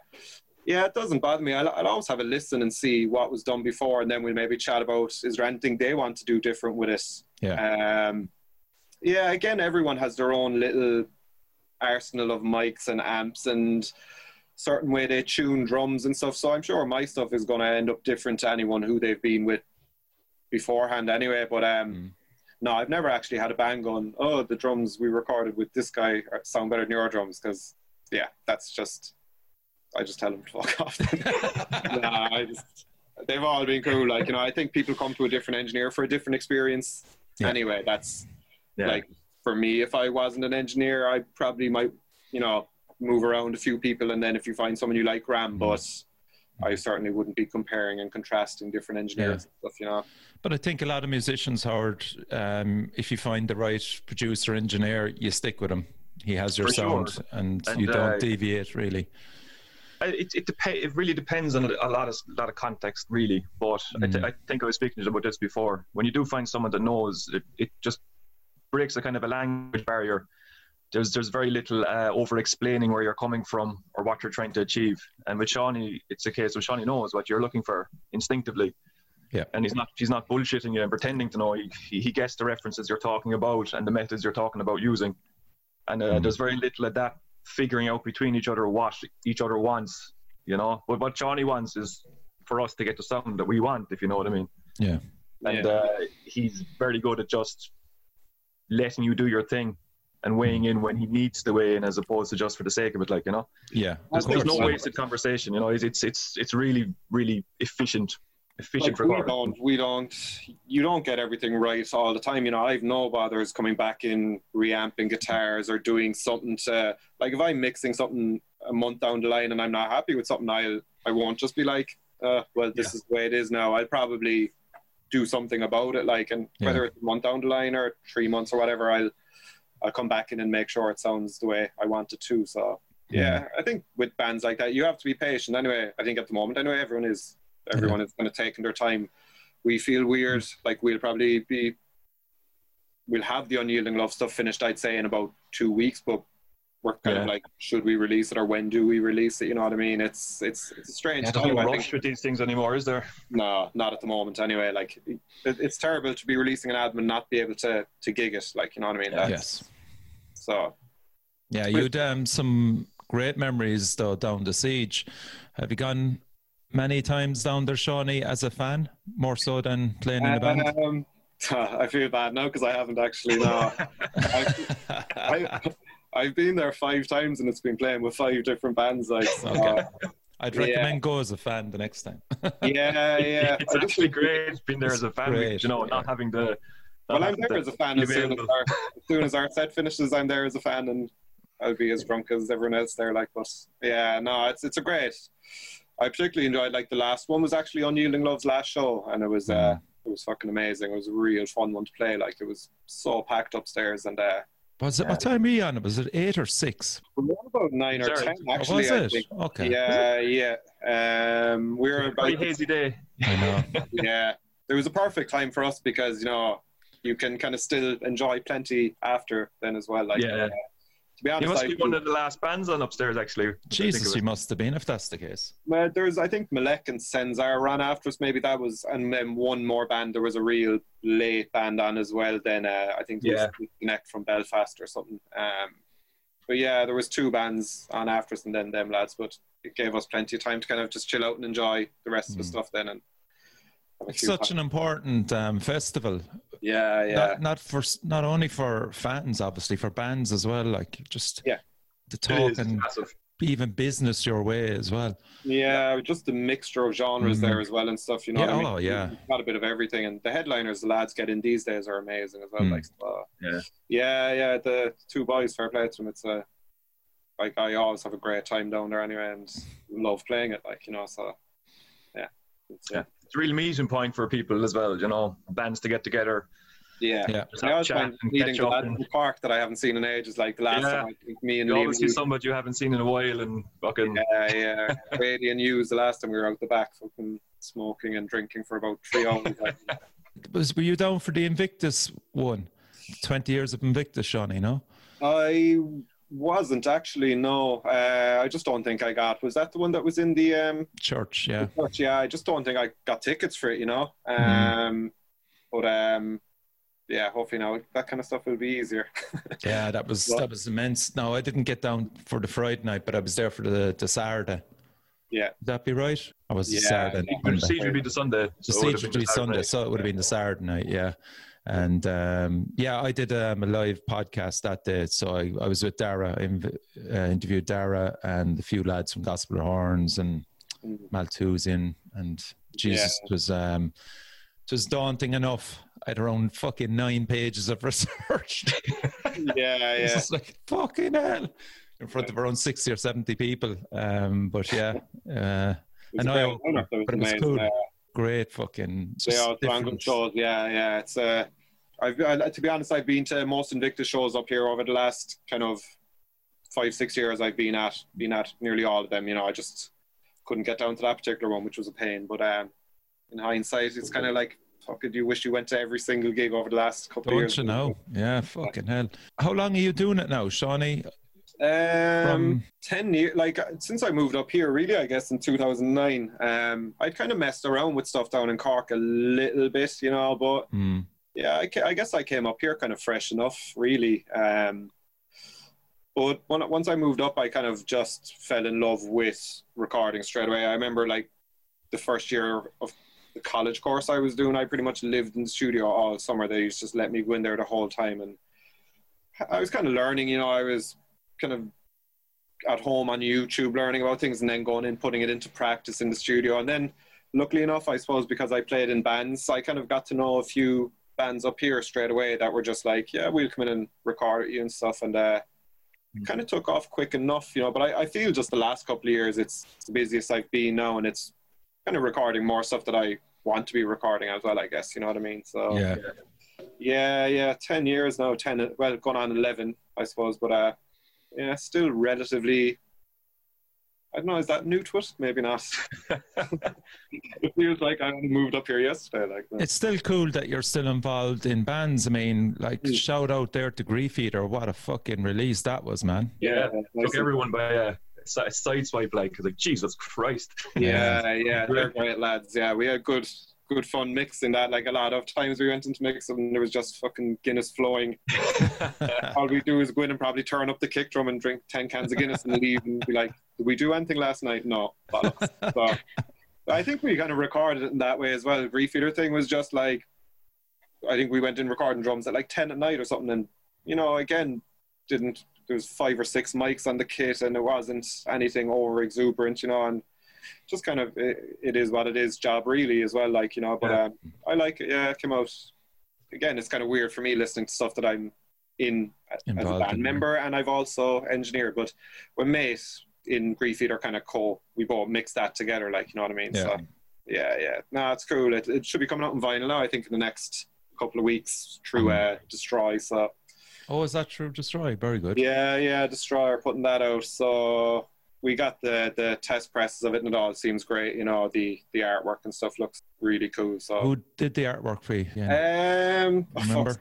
yeah, it doesn't bother me. I'll, I'll always have a listen and see what was done before, and then we'll maybe chat about is there anything they want to do different with it. Yeah. Um, yeah, again, everyone has their own little arsenal of mics and amps and certain way they tune drums and stuff. So I'm sure my stuff is going to end up different to anyone who they've been with beforehand anyway. But um, Mm. No, I've never actually had a band going, oh, the drums we recorded with this guy sound better than your drums because, yeah, that's just, I just tell them to fuck off. I just, they've all been cool. Like, you know, I think people come to a different engineer for a different experience. Yeah. Anyway, that's Yeah. like for me, if I wasn't an engineer, I probably might, you know, move around a few people, and then if you find someone you like, ram. Mhm. But I certainly wouldn't be comparing and contrasting different engineers and stuff, you know. But I think a lot of musicians, Howard, um, if you find the right producer engineer, you stick with him. He has your For sure. sound, and, And, you don't uh, deviate really. It it, dep- it really depends on a lot of lot of context, really. But I, th-. I think I was speaking to about this before. When you do find someone that knows, it, it just breaks a kind of a language barrier. There's there's very little uh, over explaining where you're coming from or what you're trying to achieve. And with Shauny, it's a case of Shauny knows what you're looking for instinctively. Yeah. And he's not he's not bullshitting you and pretending to know. He, he he gets the references you're talking about and the methods you're talking about using. And uh, Mhm. there's very little of that figuring out between each other what each other wants, you know. But what Johnny wants is for us to get the sound that we want, if you know what I mean. Yeah. And Yeah. uh, he's very good at just letting you do your thing and weighing in when he needs to weigh in, as opposed to just for the sake of it, like you know. Yeah. There's, there's no wasted conversation, you know. It's it's it's, it's really really efficient, efficient Like, we recording. don't, we don't, you don't get everything right all the time. You know, I've no bothers coming back in reamping guitars or doing something to, like, if I'm mixing something a month down the line and I'm not happy with something, I'll, I won't just be like, uh, well, this is the way it is now. I'll probably do something about it. Like, and Yeah. whether it's a month down the line or three months or whatever, I'll, I'll come back in and make sure it sounds the way I want it to. So, yeah, I think with bands like that, you have to be patient. Anyway, I think at the moment, anyway, everyone is everyone is kind of taking their time. We feel weird, like we'll probably be, we'll have the unyielding love stuff finished. I'd say in about two weeks, but we're kind of like, should we release it or when do we release it? You know what I mean? It's it's it's a strange There's time. no rush with these things anymore, is there? No, not at the moment. Anyway, like it, it's terrible to be releasing an album and not be able to to gig it. Like you know what I mean? That's- Yes. So Yeah, you had um, some great memories though down the siege. Have you gone many times down there, Shauny, as a fan, more so than playing in a band? Um, I feel bad now because I haven't actually. No, I, I've been there five times and it's been playing with five different bands. Like, so, Okay. I'd Yeah. recommend go as a fan the next time. yeah, yeah. it's actually great being there as a fan. great, you know, yeah. not having the. Well, not I'm there the- as a fan as soon as, our, as soon as our set finishes. I'm there as a fan, and I'll be as drunk as everyone else there. Like, but yeah, no, it's it's a great. I particularly enjoyed like the last one was actually Unyielding Love's last show, and it was uh, it was fucking amazing. It was a real fun one to play. Like, it was so packed upstairs, and uh, Was it what time were you on? Was it eight or six? we were about nine or Sorry. ten Oh, actually. was I it? think. Okay. Yeah, yeah. Um, we were Very about hazy day. I know. yeah. There was a perfect time for us because you know you can kind of still enjoy plenty after then as well. Like, Yeah. uh, to be You must I, be one of the last bands on upstairs, actually. Jesus, you must have been if that's the case. well, there's I think Malek and Senzar ran after us. Maybe that was, and then one more band. There was a real late band on as well. Then uh, I think it Yeah. was Connect from Belfast or something. Um, but yeah, there was two bands on after us, and then them lads. But it gave us plenty of time to kind of just chill out and enjoy the rest of the Mm. stuff. Then and It's such pa- an important um, festival. Yeah, yeah. Not, not for not only for fans, obviously for bands as well. Like just Yeah. the talk and massive. even business your way as well. Yeah, just the mixture of genres Mhm. there as well and stuff. You know, Yeah, what I mean? oh, yeah. You've got a bit of everything, and the headliners the lads get in these days are amazing as well. Mm. Like, so, Yeah. yeah, yeah. The two boys, fair play to them. It's a like I always have a great time down there anyway, and love playing it. Like you know, so yeah, it's, Yeah. It's a real meeting point for people as well, you know, bands to get together Yeah. Yeah. Just I always find meeting the up. And in the park that I haven't seen in ages. Like the last Yeah. time I think me and you Liam always see somebody you haven't seen in a while, and fucking Yeah, yeah. Brady and Hughes the last time we were out the back fucking smoking and drinking for about three hours. Was were you down for the Invictus one? Twenty years of Invictus, Shauny, no? I wasn't actually, no. Uh, I just don't think I got. Was that the one that was in the um Church, yeah. church? Yeah, I just don't think I got tickets for it, you know. Um Mm. but um yeah, hopefully now that kind of stuff will be easier. Yeah, that was Well- that was immense. No, I didn't get down for the Friday night, but I was there for the the Saturday. Yeah. Would that be right? I was the Saturday. yeah. the siege would be the Sunday. The so it would've stage would been be Sunday, Saturday. so it would have been the Saturday night, yeah. And um, yeah, I did um, a live podcast that day. So I, I was with Dara, inv- uh, interviewed Dara and a few lads from Gospel of Horns and Mm. Malthusian. And Jesus it was um, it was daunting enough. I had around fucking nine pages of research. yeah, It's yeah. just like fucking hell in front of around sixty or seventy people. Um, but yeah, uh, was I a know, great lineup, it but it was cool. Uh, great fucking. They are different- shows. Yeah, yeah. It's uh, I've I, to be honest, I've been to most Invictus shows up here over the last kind of five six years. I've been at been at nearly all of them. You know, I just couldn't get down to that particular one, which was a pain. But um, in hindsight, it's kind of like, fuck, do you wish you went to every single gig over the last couple of Don't years? you know? Yeah, fucking hell. How long are you doing it now, Shauny? Um, From- ten years, like uh, since I moved up here, really, I guess in two thousand nine. Um, I'd kind of messed around with stuff down in Cork a little bit, you know, but Hmm. yeah, I, I guess I came up here kind of fresh enough, really. Um, but when, once I moved up, I kind of just fell in love with recording straight away. I remember like the first year of the college course I was doing, I pretty much lived in the studio all summer. They used to just let me go in there the whole time, and I was kind of learning. You know, I was kind of at home on YouTube learning about things, and then going in putting it into practice in the studio, and then luckily enough, I suppose because I played in bands, I kind of got to know a few bands up here straight away that were just like, yeah, we'll come in and record you and stuff, and uh, it kind of took off quick enough, you know. But I, I feel just the last couple of years, it's the busiest I've been now, and it's kind of recording more stuff that I want to be recording as well. I guess you know what I mean. So Yeah. yeah, yeah, ten years now, ten well, going on eleven, I suppose, but uh, yeah, still relatively. I don't know. Is that new to it? Maybe not. it feels like I only moved up here yesterday. Like It's still cool that you're still involved in bands. I mean, like, Mm. shout out there to Grief Eater. What a fucking release that was, man. Yeah, nice took everyone by a si- side swipe, like, 'cause like Jesus Christ. Yeah, yeah, they're great lads. Yeah, we had good, good fun mixing that. Like a lot of times we went into mix and there was just fucking Guinness flowing. All we do is go in and probably turn up the kick drum and drink ten cans of Guinness and leave and be like, "Did we do anything last night?" No. So I think we kind of recorded it in that way as well. The Grief Eater thing was just like, I think we went in recording drums at like ten at night or something, and you know, again, didn't there was five or six mics on the kit and it wasn't anything over exuberant, you know, and just kind of it, it is what it is job really as well, like you know. But Yeah. um, I like it. Yeah, it came out. Again, it's kind of weird for me listening to stuff that I'm in as a band member, and I've also engineered. But when mate in Grief Eater kind of co, we both mix that together, like you know what I mean. Yeah. So yeah, yeah, no, it's cool. It, it should be coming out in vinyl now. I think in the next couple of weeks through Mm. uh, Destroy. So Oh, is that true? Destroy. Very good. yeah, yeah, Destroy are putting that out. So we got the the test presses of it, and it all seems great. You know, the the artwork and stuff looks really cool. So Who did the artwork for you? Yeah. um, Remember?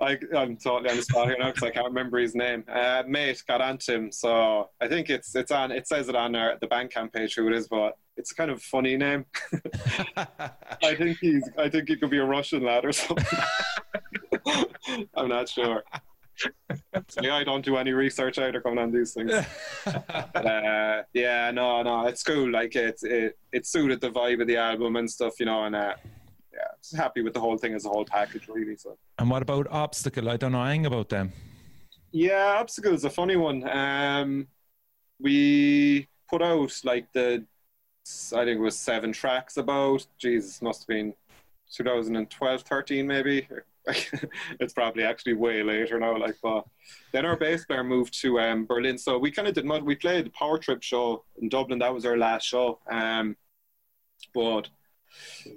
I, I'm totally on the spot here now because I can't remember his name. Uh, mate got onto him, so I think it's it's on. It says it on our, the Bandcamp page who it is, but it's a kind of funny name. I think he's. I think he could be a Russian lad or something. I'm not sure. Yeah, I don't do any research either coming on these things. But, uh, yeah, no, no, it's cool. Like it's it it suited the vibe of the album and stuff, you know, and uh, yeah, just happy with the whole thing as a whole package, really. So. and what about Obstacle? I don't know anything about them. Yeah, Obstacle is a funny one. Um, we put out like the, I think it was seven tracks about, Jesus, must have been 2012, 13 maybe. it's probably actually way later now. Like, but then our bass player moved to um, Berlin, so we kind of did. mud- We played the Power Trip show in Dublin. That was our last show. Um, but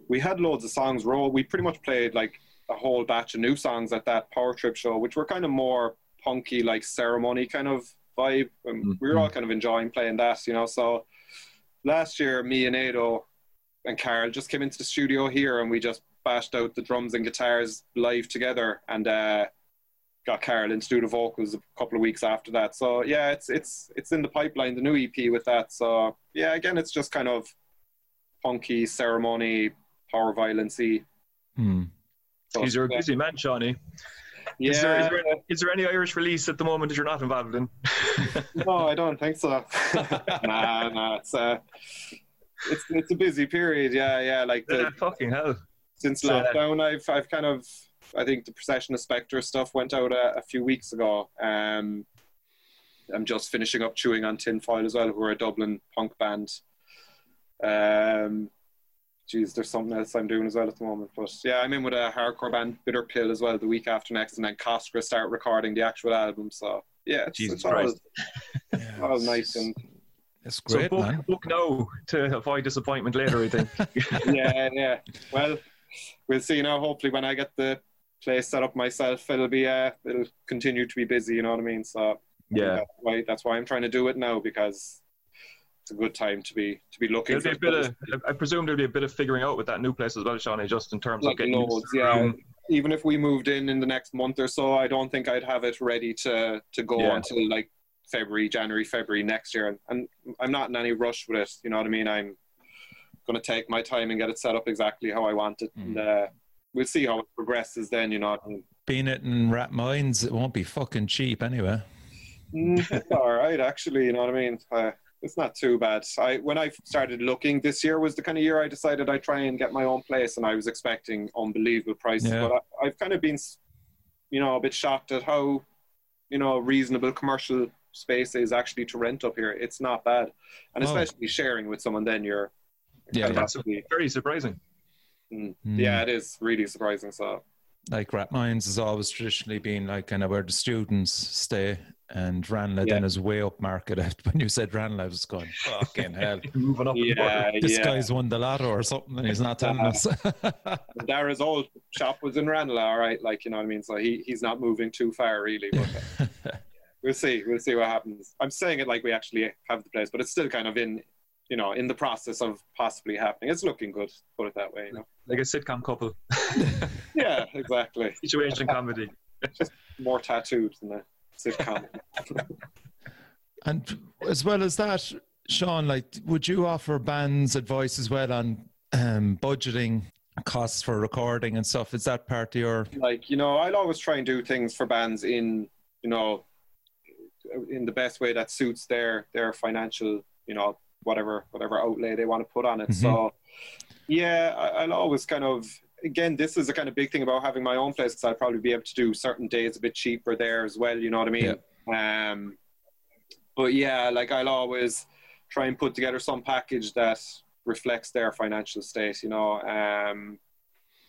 we had loads of songs roll. We pretty much played like a whole batch of new songs at that Power Trip show, which were kind of more punky, like ceremony kind of vibe. And mm-hmm. we were all kind of enjoying playing that, you know. So last year, me and Ado and Carl just came into the studio here and we just bashed out the drums and guitars live together and uh, got Carl in the vocals a couple of weeks after that. So yeah, it's it's it's in the pipeline, the new EP with that. So yeah, again, it's just kind of punky ceremony, power violency. Hmm. So, He's a yeah. busy man, Shauny. Yeah. Is there, is, there, is there any Irish release at the moment that you're not involved in? no, I don't think so. nah, nah, it's uh, it's it's a busy period. Yeah, yeah. Like the, fucking hell. Since lockdown, I've I've kind of I think the Procession of Spectre stuff went out a, a few weeks ago. Um, I'm just finishing up chewing on Tinfoil as well, who are a Dublin punk band. Um, geez, there's something else I'm doing as well at the moment. But yeah, I'm in with a hardcore band, Bitter Pill, as well, the week after next, and then Coscradh start recording the actual album. So yeah, it's, Jesus it's all, yeah, all nice and. It's great, so book, man. book now to avoid disappointment later. I think. yeah, yeah. Well, we'll see now. Hopefully, when I get the place set up myself, it'll be uh, it'll continue to be busy. You know what I mean? So yeah, that's why, that's why I'm trying to do it now because it's a good time to be to be looking. There'll be a bit of, I presume there'll be a bit of figuring out with that new place as well, Shauny, just in terms like of getting loads, yeah. Even if we moved in in the next month or so, I don't think I'd have it ready to to go yeah. until like February, January, February next year. And, and I'm not in any rush with it. You know what I mean? I'm going to take my time and get it set up exactly how I want it. Mm. And, uh, we'll see how it progresses then, you know. Being it in Rathmines, it won't be fucking cheap anyway. Mm, all right, actually. You know what I mean? Uh, it's not too bad. I when I started looking this year was the kind of year I decided I'd try and get my own place, and I was expecting unbelievable prices. Yeah. But I, I've kind of been, you know, a bit shocked at how, you know, reasonable commercial space is actually to rent up here. It's not bad, and oh. especially sharing with someone, then you're. Yeah, that's very surprising. Mm. Mm. Yeah, it is really surprising. So, like Rathmines has always traditionally been like kind of where the students stay, and Ranelagh yeah. then is way up market. When you said Ranelagh, I was going fucking hell, moving up. Yeah, this yeah. guy's won the lotto or something, and he's not telling uh, us. Dara's old shop was in Ranelagh, all right. Like you know what I mean. So he he's not moving too far really. But, uh, we'll see. We'll see what happens. I'm saying it like we actually have the place, but it's still kind of in you know, in the process of possibly happening. It's looking good, put it that way, you know. Like a sitcom couple. yeah, exactly. Situation comedy. Just more tattooed than a sitcom. and as well as that, Sean, like, would you offer bands advice as well on um, budgeting costs for recording and stuff? Is that part of your like? You know, I'll always try and do things for bands in you know in the best way that suits their their financial you know whatever whatever outlay they want to put on it. Mm-hmm. So yeah, I, will always kind of again this is a kind of big thing about having my own place because I'll probably be able to do certain days a bit cheaper there as well. You know what I mean? Yeah. Um, but yeah, like I'll always try and put together some package that reflects their financial state. You know. Um,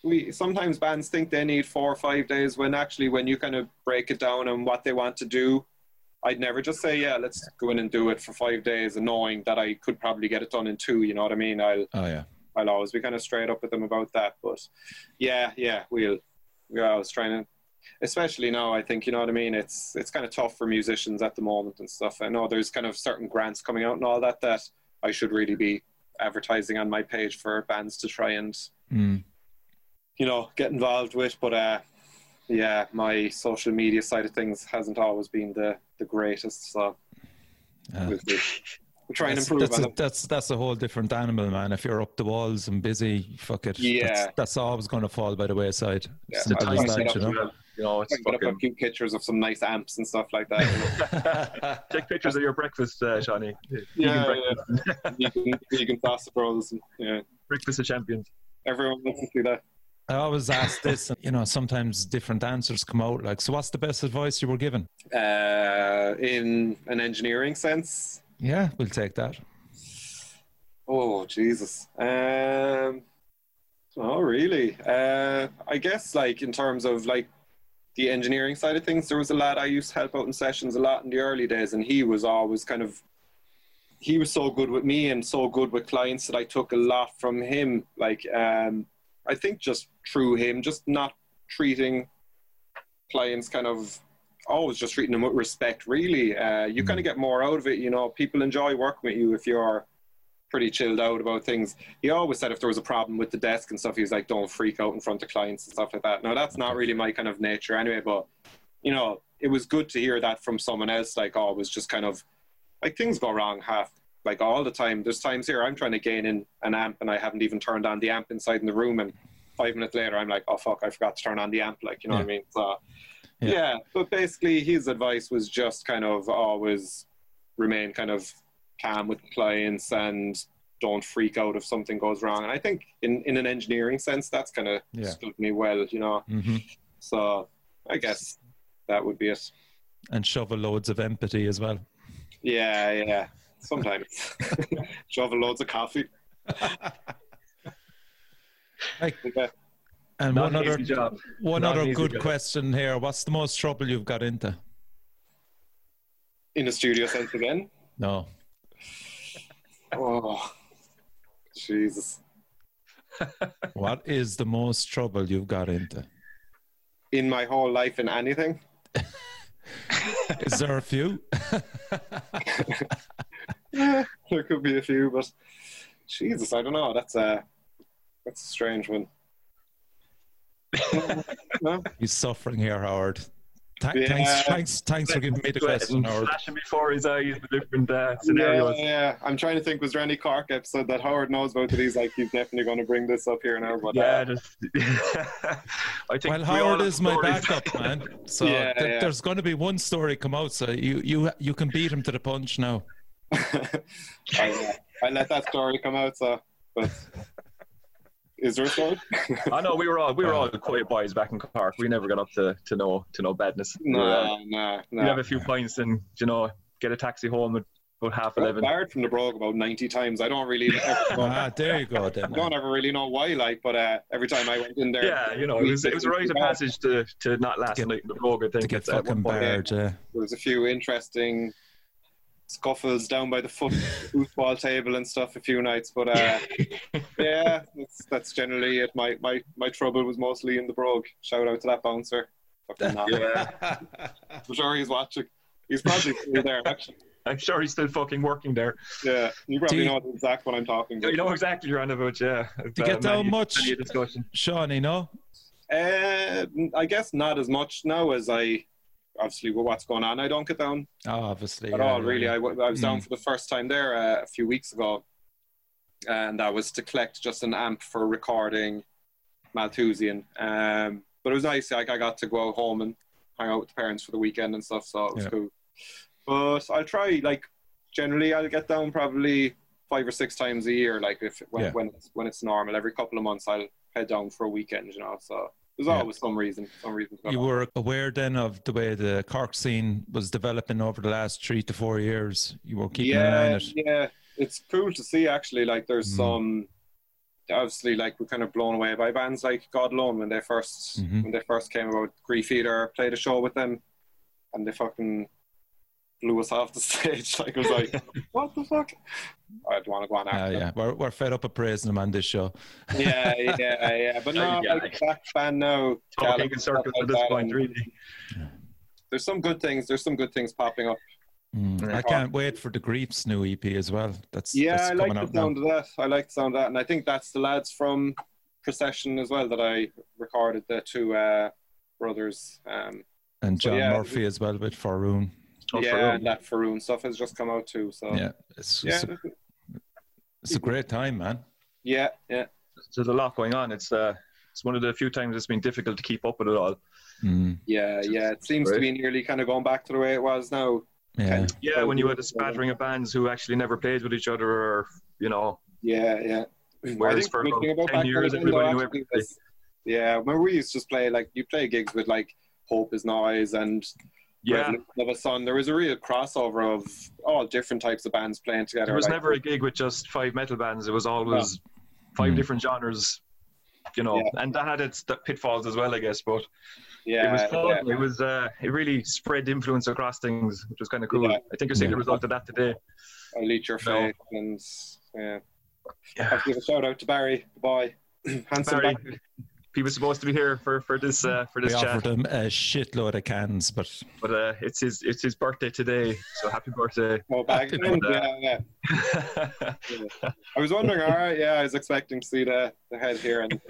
we sometimes bands think they need four or five days when actually when you kind of break it down and what they want to do I'd never just say, yeah, let's go in and do it for five days, and knowing that I could probably get it done in two. You know what I mean? I'll. Oh yeah. I'll always be kind of straight up with them about that. But yeah, yeah, we'll. We're always trying to, especially now. I think you know what I mean. It's it's kind of tough for musicians at the moment and stuff. I know there's kind of certain grants coming out and all that that I should really be advertising on my page for bands to try and, mm. you know, get involved with. But uh, yeah, my social media side of things hasn't always been the, the greatest. So uh, we'll, we'll try and improve. That's a, that's that's a whole different animal, man. If you're up the walls and busy, fuck it. Yeah, that's, that's always going to fall by the wayside. Yeah, the time that, you know. You know, it's fucking... up a few pictures of some nice amps and stuff like that. Take pictures of your breakfast, uh, Shauny. Yeah, vegan yeah. vegan, vegan pasta rolls. Yeah. Breakfast of champions. Everyone wants to see that. I always ask this, and you know, sometimes different answers come out. Like, so what's the best advice you were given? Uh, in an engineering sense? Yeah, we'll take that. Oh, Jesus. Um, oh, really? Uh, I guess, like, in terms of like the engineering side of things, there was a lad I used to help out in sessions a lot in the early days, and he was always kind of he was so good with me and so good with clients that I took a lot from him. Like, um, I think just through him, just not treating clients kind of always just treating them with respect. Really, uh, you kind of get more out of it. You know, people enjoy working with you if you're pretty chilled out about things. He always said if there was a problem with the desk and stuff, he was like, "Don't freak out in front of clients and stuff like that." Now that's not really my kind of nature anyway, but you know, it was good to hear that from someone else. Like, oh, it was just kind of like things go wrong half like all the time. There's times here I'm trying to gain in an amp and I haven't even turned on the amp inside in the room, and five minutes later I'm like, oh fuck, I forgot to turn on the amp. Like, you know Yeah. what I mean? So Yeah. yeah. but basically his advice was just kind of always remain kind of calm with clients and don't freak out if something goes wrong. And I think in, in an engineering sense, that's kind of Yeah. stood me well, you know. hmm So I guess that would be it. And shovel loads of empathy as well. Yeah, yeah. Sometimes shovel loads of coffee. Like, Yeah. and Not one an other job. one Not other good job. question here. What's the most trouble you've got into? In a studio sense again. No. Oh, Jesus. What is the most trouble you've got into? In my whole life, in anything. Is there a few? Yeah, there could be a few, but Jesus, I don't know. That's a that's a strange one. no? He's suffering here, Howard. Th- Yeah. Thanks, thanks, thanks for giving me the question, Howard. Flashing before his eyes, the different uh, Yeah, scenarios. yeah. I'm trying to think. Was there any Cork episode that Howard knows about that he's like he's definitely going to bring this up here now? But Yeah, uh, just, I think Well, Howard have is my stories. backup, man. So Yeah, th- yeah. there's going to be one story come out, so you you you can beat him to the punch now. I, uh, I let that story come out. So, but is there a story? I know we were all we were Uh, all quiet boys back in Cork. We never got up to, to know to know badness. We uh, no, no, We no. have a few pints and you know get a taxi home at about half I got eleven. barred from the Brogue about 90 times. I don't really, ever, Ah, there you go. I Then. don't ever really know why, like, but uh, every time I went in there, Yeah, you know it was it was a rite of passage to, to not last get- night in the Brogue. I think To get at one fucking point. barred, yeah. there was a few interesting scuffles down by the foot football table and stuff a few nights, but uh, yeah, that's, that's generally it. My, my my trouble was mostly in the Brogue. Shout out to that bouncer. Fucking not. Yeah, I'm sure he's watching. He's probably still there, actually. I'm sure he's still fucking working there. Yeah, you probably you- know exactly what I'm talking about. You know exactly what you're on about, yeah. To get down many- much- many a discussion. Shauny, no? Uh, I guess not as much now as I obviously with what's going on. I don't get down Oh, obviously. at yeah, all, yeah, really. I, I, was down Mm. for the first time there uh, a few weeks ago, and that was to collect just an amp for recording Malthusian. Um, but it was nice. Like I got to go home and hang out with the parents for the weekend and stuff, so it was Yeah. cool. But I'll try. Like generally, I'll get down probably five or six times a year. Like if when when it's when it's normal, every couple of months I'll head down for a weekend. You know, so there's Yeah. always some reason, some reason. You were aware then of the way the Cork scene was developing over the last three to four years. You were keeping an eye on it. yeah, it's cool to see actually. Like, there's Mm. some obviously like we're kind of blown away by bands like God Alone when they 1st Mhm. when they first came about. Grief Eater played a show with them, and they fucking blew us off the stage. Like, it was like, what the fuck? I don't want to go on after. yeah, we're, we're fed up of praising them on this show. yeah, yeah, yeah. But no, Yeah. like that band now. Talking Gallop, in circles at this point, point, and really. There's some good things. There's some good things popping up. Mm, I can't wait for the Grief's new EP as well. That's Yeah, that's I like coming the out now. sound of that. I like the sound of that, and I think that's the lads from Procession as well that I recorded the two uh, brothers. Um, And So, John yeah, Murphy as well with Faroon. Oh, for yeah, real. and that Faroon stuff has just come out too. So Yeah, it's, yeah, it's, a, it's a great time, man. yeah, yeah. There's a lot going on. It's uh, it's one of the few times it's been difficult to keep up with it all. Mm, Yeah, yeah, it seems to be nearly kind of going back to the way it was now. yeah, Yeah, when you had a spattering of bands who actually never played with each other, or you know, Yeah, yeah. Whereas I for about thing about 10 years, then, though, everybody knew everybody. Yeah, when we used to just play like you play gigs with like Hope is Noise and yeah, of a Sun. There was a real crossover of all different types of bands playing together. there was like- never a gig with just five metal bands. It was always five Mm. different genres, you know, Yeah. and that had its th- pitfalls as well, I guess. But yeah, it was fun. yeah. It was uh, it really spread influence across things, which was kind of cool. Yeah. I think you're seeing Yeah. the result of that today. I leech your No. faith and yeah. I Yeah. have to give a shout out to Barry, the boy, handsome Barry, Barry. He was supposed to be here for for this uh, for this we chat. offered him a shitload of cans, but But uh, it's his it's his birthday today, so happy birthday! Oh, back Happy then, birthday. yeah, yeah. I was wondering. All right, yeah, I was expecting to see the, the head here, and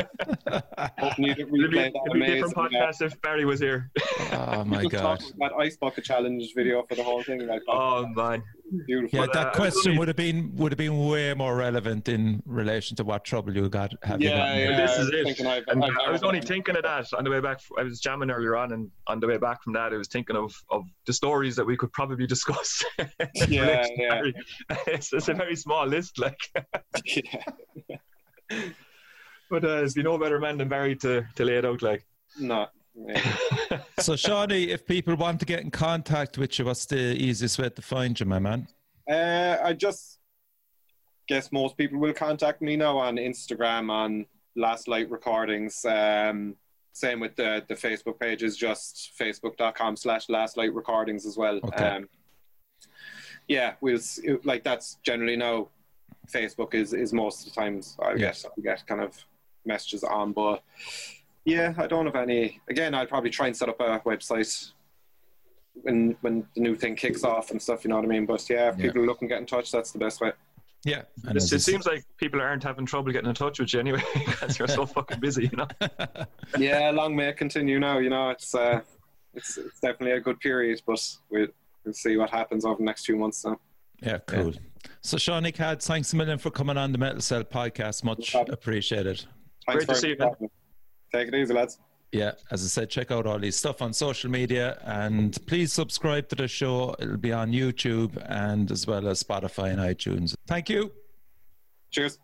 hoping you didn't It'd be, replay that it'd be a different amazing. uh, podcast if Barry was here. oh my god. That ice bucket challenge video for the whole thing, like Oh man, beautiful. Yeah, But, uh, that question would have been would have been way more relevant in relation to what trouble you got have you yeah, gotten? yeah. this I is was it. thinking I've- And I've I was never only done- thinking of that on the way back. I was jamming earlier on, and on the way back from that, I was thinking of of the stories that we could probably discuss. Yeah, yeah. It's, it's a very small list, like. yeah, But uh, there's be no better man than Barry to, to lay it out like. no. Yeah. So Shauny, if people want to get in contact with you, what's the easiest way to find you, my man? Uh, I just guess most people will contact me now on Instagram on Last Light Recordings. Um, same with the the Facebook page is just facebook.com slash Last Light Recordings as well. Okay. Um, yeah, we'll s- like that's generally now Facebook is is most of the times I Yeah. guess I get kind of messages on, but yeah, I don't have any. Again, I'd probably try and set up a website when when the new thing kicks off and stuff. You know what I mean? But yeah, if Yeah. people look and get in touch, that's the best way. Yeah. And It's, as it I s- seems like people aren't having trouble getting in touch with you anyway because you're so fucking busy, you know. yeah, long may it continue. Now, you know, it's uh, it's it's definitely a good period, but we'll, we'll see what happens over the next few months. Now, yeah, cool. So Shauny Cad, thanks a million for coming on the Metal Cell podcast. Much No problem. thanks Great to see you, having me. Take it easy, lads. Yeah, as I said, check out all these stuff on social media and please subscribe to the show. It'll be on YouTube and as well as Spotify and iTunes. Thank you. Cheers.